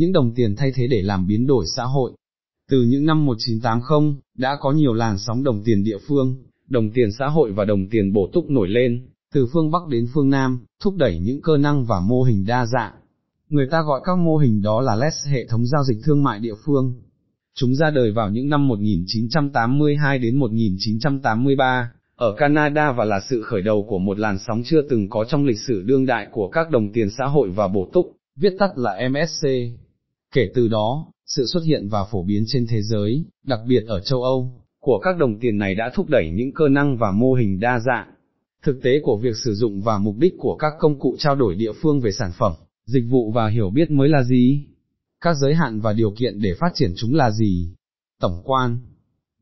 những đồng tiền thay thế để làm biến đổi xã hội. Từ những năm 1980, đã có nhiều làn sóng đồng tiền địa phương, đồng tiền xã hội và đồng tiền bổ túc nổi lên, từ phương Bắc đến phương Nam, thúc đẩy những cơ năng và mô hình đa dạng. Người ta gọi các mô hình đó là LES hệ thống giao dịch thương mại địa phương. Chúng ra đời vào những năm 1982 đến 1983, ở Canada và là sự khởi đầu của một làn sóng chưa từng có trong lịch sử đương đại của các đồng tiền xã hội và bổ túc, viết tắt là MSC. Kể từ đó, sự xuất hiện và phổ biến trên thế giới, đặc biệt ở châu Âu, của các đồng tiền này đã thúc đẩy những cơ năng và mô hình đa dạng. Thực tế của việc sử dụng và mục đích của các công cụ trao đổi địa phương về sản phẩm, dịch vụ và hiểu biết mới là gì? Các giới hạn và điều kiện để phát triển chúng là gì? Tổng quan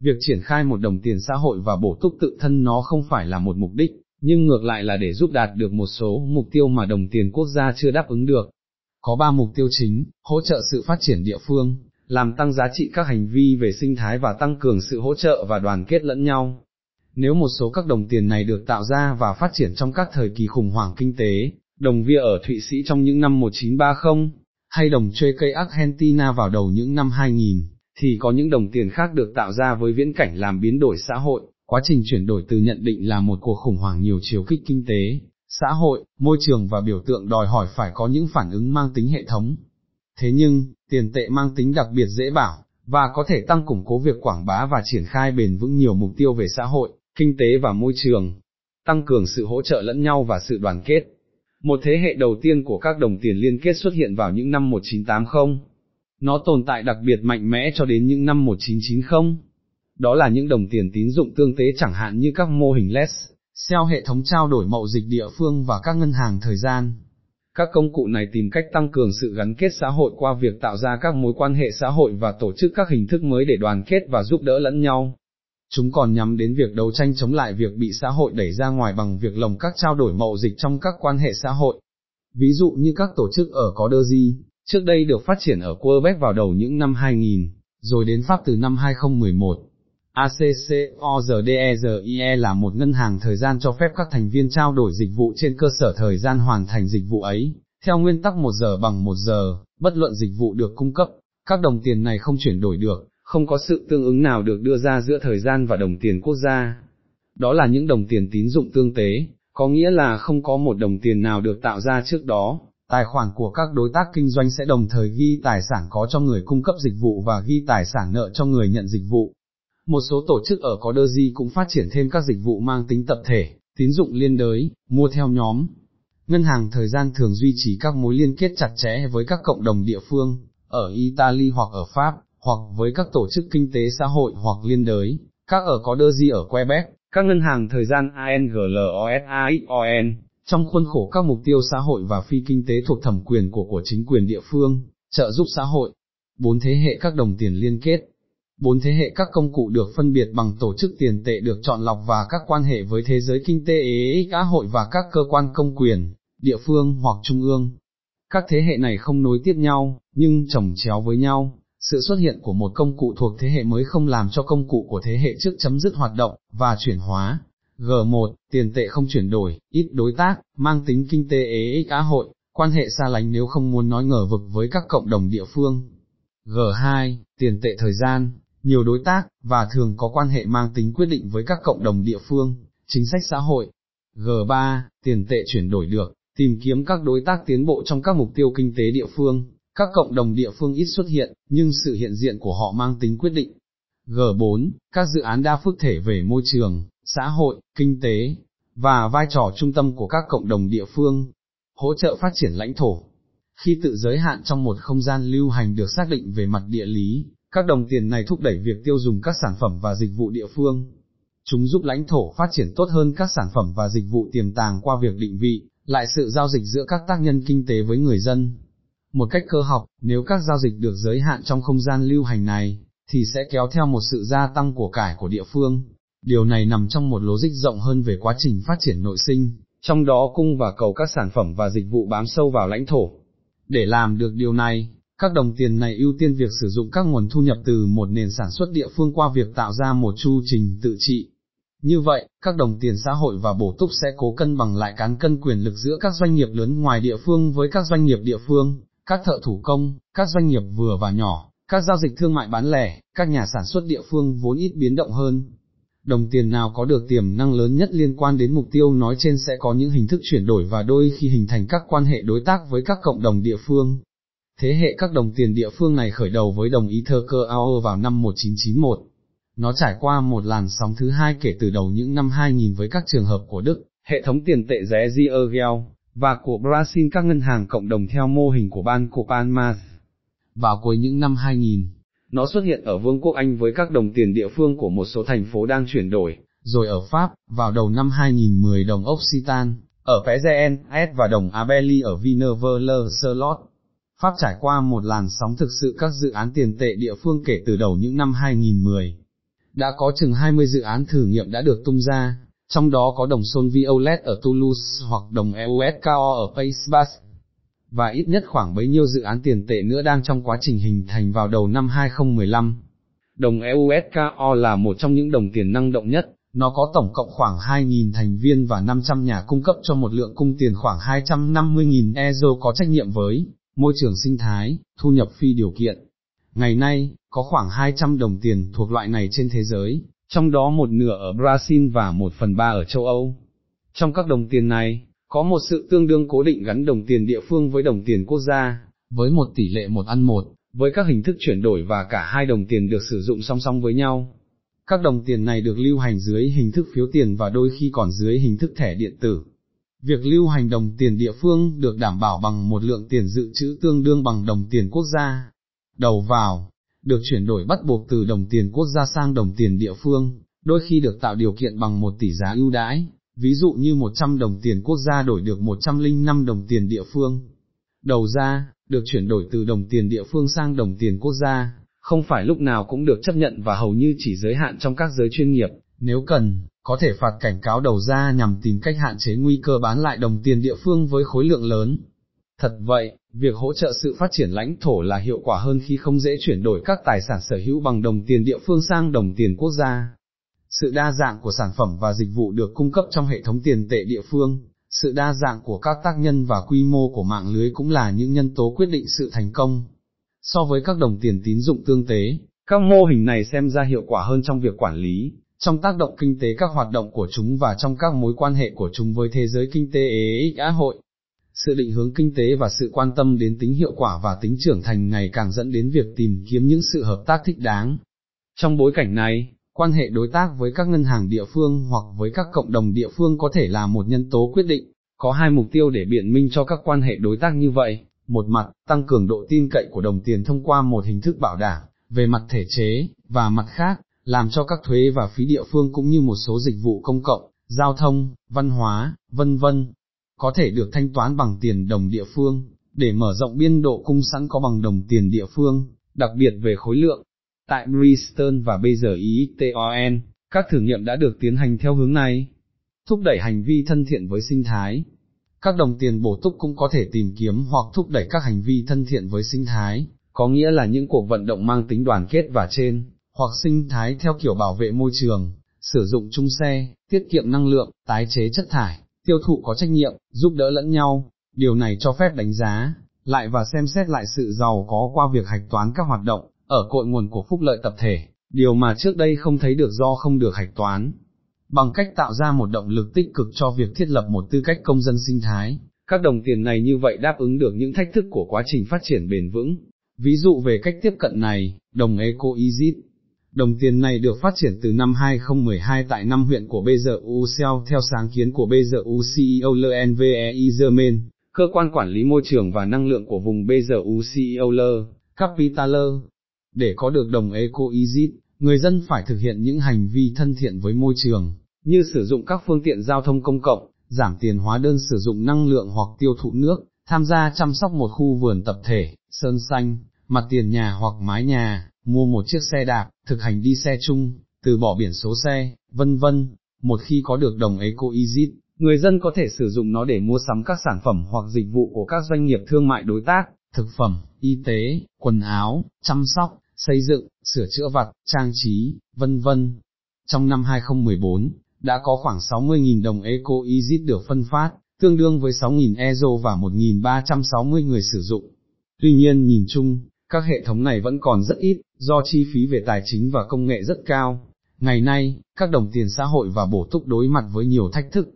Việc triển khai một đồng tiền xã hội và bổ túc tự thân nó không phải là một mục đích, nhưng ngược lại là để giúp đạt được một số mục tiêu mà đồng tiền quốc gia chưa đáp ứng được. Có ba mục tiêu chính, hỗ trợ sự phát triển địa phương, làm tăng giá trị các hành vi về sinh thái và tăng cường sự hỗ trợ và đoàn kết lẫn nhau. Nếu một số các đồng tiền này được tạo ra và phát triển trong các thời kỳ khủng hoảng kinh tế, đồng via ở Thụy Sĩ trong những năm 1930, hay đồng chơi cây Argentina vào đầu những năm 2000, thì có những đồng tiền khác được tạo ra với viễn cảnh làm biến đổi xã hội, quá trình chuyển đổi từ nhận định là một cuộc khủng hoảng nhiều chiều kích kinh tế, xã hội, môi trường và biểu tượng đòi hỏi phải có những phản ứng mang tính hệ thống. Thế nhưng, tiền tệ mang tính đặc biệt dễ bảo, và có thể tăng củng cố việc quảng bá và triển khai bền vững nhiều mục tiêu về xã hội, kinh tế và môi trường, tăng cường sự hỗ trợ lẫn nhau và sự đoàn kết. Một thế hệ đầu tiên của các đồng tiền liên kết xuất hiện vào những năm 1980. Nó tồn tại đặc biệt mạnh mẽ cho đến những năm 1990. Đó là những đồng tiền tín dụng tương tế chẳng hạn như các mô hình LES, SEO hệ thống trao đổi mậu dịch địa phương và các ngân hàng thời gian. Các công cụ này tìm cách tăng cường sự gắn kết xã hội qua việc tạo ra các mối quan hệ xã hội và tổ chức các hình thức mới để đoàn kết và giúp đỡ lẫn nhau. Chúng còn nhắm đến việc đấu tranh chống lại việc bị xã hội đẩy ra ngoài bằng việc lồng các trao đổi mậu dịch trong các quan hệ xã hội. Ví dụ như các tổ chức ở di, trước đây được phát triển ở Quebec vào đầu những năm 2000, rồi đến Pháp từ năm 2011. ACCOZDEZIE là một ngân hàng thời gian cho phép các thành viên trao đổi dịch vụ trên cơ sở thời gian hoàn thành dịch vụ ấy, theo nguyên tắc một giờ bằng một giờ, bất luận dịch vụ được cung cấp, các đồng tiền này không chuyển đổi được, không có sự tương ứng nào được đưa ra giữa thời gian và đồng tiền quốc gia. Đó là những đồng tiền tín dụng tương tế, có nghĩa là không có một đồng tiền nào được tạo ra trước đó, tài khoản của các đối tác kinh doanh sẽ đồng thời ghi tài sản có cho người cung cấp dịch vụ và ghi tài sản nợ cho người nhận dịch vụ. Một số tổ chức ở có đơ di cũng phát triển thêm các dịch vụ mang tính tập thể, tín dụng liên đới, mua theo nhóm. Ngân hàng thời gian thường duy trì các mối liên kết chặt chẽ với các cộng đồng địa phương, ở Italy hoặc ở Pháp, hoặc với các tổ chức kinh tế xã hội hoặc liên đới, các ở có đơ di ở Quebec, các ngân hàng thời gian ANGLOSAXON, trong khuôn khổ các mục tiêu xã hội và phi kinh tế thuộc thẩm quyền của của chính quyền địa phương, trợ giúp xã hội. Bốn thế hệ các đồng tiền liên kết. Bốn thế hệ các công cụ được phân biệt bằng tổ chức tiền tệ được chọn lọc và các quan hệ với thế giới kinh tế xã hội và các cơ quan công quyền, địa phương hoặc trung ương. Các thế hệ này không nối tiếp nhau, nhưng chồng chéo với nhau, sự xuất hiện của một công cụ thuộc thế hệ mới không làm cho công cụ của thế hệ trước chấm dứt hoạt động, và chuyển hóa. G1, tiền tệ không chuyển đổi, ít đối tác, mang tính kinh tế ế xã hội, quan hệ xa lánh nếu không muốn nói ngờ vực với các cộng đồng địa phương. G2, tiền tệ thời gian, nhiều đối tác, và thường có quan hệ mang tính quyết định với các cộng đồng địa phương, chính sách xã hội. G3, tiền tệ chuyển đổi được, tìm kiếm các đối tác tiến bộ trong các mục tiêu kinh tế địa phương, các cộng đồng địa phương ít xuất hiện, nhưng sự hiện diện của họ mang tính quyết định. G4, các dự án đa phức thể về môi trường, xã hội, kinh tế, và vai trò trung tâm của các cộng đồng địa phương, hỗ trợ phát triển lãnh thổ. Khi tự giới hạn trong một không gian lưu hành được xác định về mặt địa lý, các đồng tiền này thúc đẩy việc tiêu dùng các sản phẩm và dịch vụ địa phương. Chúng giúp lãnh thổ phát triển tốt hơn các sản phẩm và dịch vụ tiềm tàng qua việc định vị, lại sự giao dịch giữa các tác nhân kinh tế với người dân. Một cách cơ học, nếu các giao dịch được giới hạn trong không gian lưu hành này, thì sẽ kéo theo một sự gia tăng của cải của địa phương. Điều này nằm trong một logic dịch rộng hơn về quá trình phát triển nội sinh, trong đó cung và cầu các sản phẩm và dịch vụ bám sâu vào lãnh thổ. Để làm được điều này, các đồng tiền này ưu tiên việc sử dụng các nguồn thu nhập từ một nền sản xuất địa phương qua việc tạo ra một chu trình tự trị. Như vậy, các đồng tiền xã hội và bổ túc sẽ cố cân bằng lại cán cân quyền lực giữa các doanh nghiệp lớn ngoài địa phương với các doanh nghiệp địa phương, các thợ thủ công, các doanh nghiệp vừa và nhỏ, các giao dịch thương mại bán lẻ, các nhà sản xuất địa phương vốn ít biến động hơn. Đồng tiền nào có được tiềm năng lớn nhất liên quan đến mục tiêu nói trên sẽ có những hình thức chuyển đổi và đôi khi hình thành các quan hệ đối tác với các cộng đồng địa phương. Thế hệ các đồng tiền địa phương này khởi đầu với đồng ý thơ cơ ao vào năm 1991. Nó trải qua một làn sóng thứ hai kể từ đầu những năm 2000 với các trường hợp của Đức, hệ thống tiền tệ rẻ Ziergel, và của Brazil các ngân hàng cộng đồng theo mô hình của Banco Palmas. Vào cuối những năm 2000, nó xuất hiện ở Vương quốc Anh với các đồng tiền địa phương của một số thành phố đang chuyển đổi, rồi ở Pháp, vào đầu năm 2010 đồng Occitan, ở Pézen, S và đồng Abeli ở Vineverler-Serlot. Pháp trải qua một làn sóng thực sự các dự án tiền tệ địa phương kể từ đầu những năm 2010. Đã có chừng 20 dự án thử nghiệm đã được tung ra, trong đó có đồng Sol Violet ở Toulouse hoặc đồng EUSKO ở Pays Basque. Và ít nhất khoảng bấy nhiêu dự án tiền tệ nữa đang trong quá trình hình thành vào đầu năm 2015. Đồng EUSKO là một trong những đồng tiền năng động nhất, nó có tổng cộng khoảng 2.000 thành viên và 500 nhà cung cấp cho một lượng cung tiền khoảng 250.000 euro có trách nhiệm với môi trường sinh thái, thu nhập phi điều kiện. Ngày nay, có khoảng 200 đồng tiền thuộc loại này trên thế giới, trong đó một nửa ở Brazil và một phần ba ở châu Âu. Trong các đồng tiền này, có một sự tương đương cố định gắn đồng tiền địa phương với đồng tiền quốc gia, với một tỷ lệ một ăn một, với các hình thức chuyển đổi và cả hai đồng tiền được sử dụng song song với nhau. Các đồng tiền này được lưu hành dưới hình thức phiếu tiền và đôi khi còn dưới hình thức thẻ điện tử. Việc lưu hành đồng tiền địa phương được đảm bảo bằng một lượng tiền dự trữ tương đương bằng đồng tiền quốc gia. Đầu vào, được chuyển đổi bắt buộc từ đồng tiền quốc gia sang đồng tiền địa phương, đôi khi được tạo điều kiện bằng một tỷ giá ưu đãi, ví dụ như 100 đồng tiền quốc gia đổi được 105 đồng tiền địa phương. Đầu ra, được chuyển đổi từ đồng tiền địa phương sang đồng tiền quốc gia, không phải lúc nào cũng được chấp nhận và hầu như chỉ giới hạn trong các giới chuyên nghiệp, nếu cần, có thể phạt cảnh cáo đầu ra nhằm tìm cách hạn chế nguy cơ bán lại đồng tiền địa phương với khối lượng lớn. Thật vậy, việc hỗ trợ sự phát triển lãnh thổ là hiệu quả hơn khi không dễ chuyển đổi các tài sản sở hữu bằng đồng tiền địa phương sang đồng tiền quốc gia. Sự đa dạng của sản phẩm và dịch vụ được cung cấp trong hệ thống tiền tệ địa phương, sự đa dạng của các tác nhân và quy mô của mạng lưới cũng là những nhân tố quyết định sự thành công. So với các đồng tiền tín dụng tương tế, các mô hình này xem ra hiệu quả hơn trong việc quản lý, trong tác động kinh tế các hoạt động của chúng và trong các mối quan hệ của chúng với thế giới kinh tế xã hội sự định hướng kinh tế và sự quan tâm đến tính hiệu quả và tính trưởng thành ngày càng dẫn đến việc tìm kiếm những sự hợp tác thích đáng. Trong bối cảnh này, quan hệ đối tác với các ngân hàng địa phương hoặc với các cộng đồng địa phương có thể là một nhân tố quyết định, có hai mục tiêu để biện minh cho các quan hệ đối tác như vậy, một mặt, tăng cường độ tin cậy của đồng tiền thông qua một hình thức bảo đảm, về mặt thể chế, và mặt khác, làm cho các thuế và phí địa phương cũng như một số dịch vụ công cộng, giao thông, văn hóa, vân vân, có thể được thanh toán bằng tiền đồng địa phương, để mở rộng biên độ cung sẵn có bằng đồng tiền địa phương, đặc biệt về khối lượng. Tại Bristol và bây giờ ITON, các thử nghiệm đã được tiến hành theo hướng này, thúc đẩy hành vi thân thiện với sinh thái. Các đồng tiền bổ túc cũng có thể tìm kiếm hoặc thúc đẩy các hành vi thân thiện với sinh thái, có nghĩa là những cuộc vận động mang tính đoàn kết và trên, hoặc sinh thái theo kiểu bảo vệ môi trường, sử dụng chung xe, tiết kiệm năng lượng, tái chế chất thải, tiêu thụ có trách nhiệm, giúp đỡ lẫn nhau, điều này cho phép đánh giá, lại và xem xét lại sự giàu có qua việc hạch toán các hoạt động, ở cội nguồn của phúc lợi tập thể, điều mà trước đây không thấy được do không được hạch toán. Bằng cách tạo ra một động lực tích cực cho việc thiết lập một tư cách công dân sinh thái, các đồng tiền này như vậy đáp ứng được những thách thức của quá trình phát triển bền vững. Ví dụ về cách tiếp cận này, đồng Eco Easy. Đồng tiền này được phát triển từ năm 2012 tại năm huyện của BZU Seo theo sáng kiến của BZU CEO LNVEI Germain, cơ quan quản lý môi trường và năng lượng của vùng BZU CEO L, Capitaler. Để có được đồng Eco Exit, người dân phải thực hiện những hành vi thân thiện với môi trường, như sử dụng các phương tiện giao thông công cộng, giảm tiền hóa đơn sử dụng năng lượng hoặc tiêu thụ nước, tham gia chăm sóc một khu vườn tập thể, sơn xanh, mặt tiền nhà hoặc mái nhà, mua một chiếc xe đạp, thực hành đi xe chung, từ bỏ biển số xe, vân vân. Một khi có được đồng Eco Easy, người dân có thể sử dụng nó để mua sắm các sản phẩm hoặc dịch vụ của các doanh nghiệp thương mại đối tác, thực phẩm, y tế, quần áo, chăm sóc, xây dựng, sửa chữa vặt, trang trí, vân vân. Trong năm 2014, đã có khoảng 60.000 đồng Eco Easy được phân phát, tương đương với 6.000 euro và 1.360 người sử dụng. Tuy nhiên nhìn chung, các hệ thống này vẫn còn rất ít, do chi phí về tài chính và công nghệ rất cao. Ngày nay, các đồng tiền xã hội và bổ túc đối mặt với nhiều thách thức.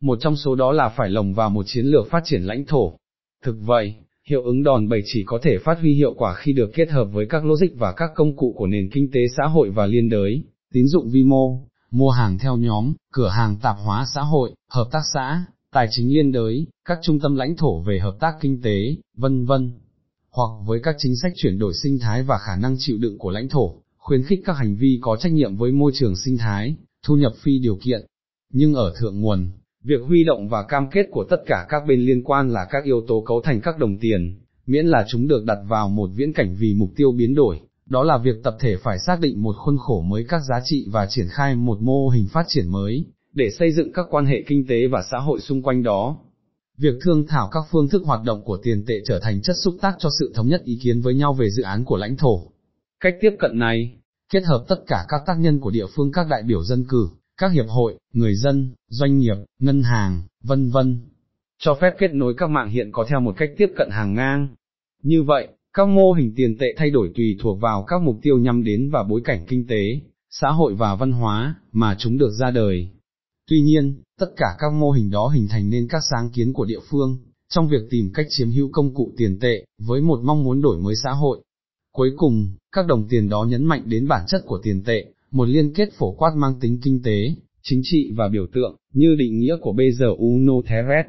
Một trong số đó là phải lồng vào một chiến lược phát triển lãnh thổ. Thực vậy, hiệu ứng đòn bẩy chỉ có thể phát huy hiệu quả khi được kết hợp với các logic và các công cụ của nền kinh tế xã hội và liên đới, tín dụng vi mô, mua hàng theo nhóm, cửa hàng tạp hóa xã hội, hợp tác xã, tài chính liên đới, các trung tâm lãnh thổ về hợp tác kinh tế, vân vân. Hoặc với các chính sách chuyển đổi sinh thái và khả năng chịu đựng của lãnh thổ, khuyến khích các hành vi có trách nhiệm với môi trường sinh thái, thu nhập phi điều kiện. Nhưng ở thượng nguồn, việc huy động và cam kết của tất cả các bên liên quan là các yếu tố cấu thành các đồng tiền, miễn là chúng được đặt vào một viễn cảnh vì mục tiêu biến đổi, đó là việc tập thể phải xác định một khuôn khổ mới các giá trị và triển khai một mô hình phát triển mới, để xây dựng các quan hệ kinh tế và xã hội xung quanh đó. Việc thương thảo các phương thức hoạt động của tiền tệ trở thành chất xúc tác cho sự thống nhất ý kiến với nhau về dự án của lãnh thổ. Cách tiếp cận này, kết hợp tất cả các tác nhân của địa phương các đại biểu dân cử, các hiệp hội, người dân, doanh nghiệp, ngân hàng, vân vân, cho phép kết nối các mạng hiện có theo một cách tiếp cận hàng ngang. Như vậy, các mô hình tiền tệ thay đổi tùy thuộc vào các mục tiêu nhắm đến và bối cảnh kinh tế, xã hội và văn hóa, mà chúng được ra đời. Tuy nhiên, tất cả các mô hình đó hình thành nên các sáng kiến của địa phương, trong việc tìm cách chiếm hữu công cụ tiền tệ, với một mong muốn đổi mới xã hội. Cuối cùng, các đồng tiền đó nhấn mạnh đến bản chất của tiền tệ, một liên kết phổ quát mang tính kinh tế, chính trị và biểu tượng, như định nghĩa của bây giờ Uno Theret,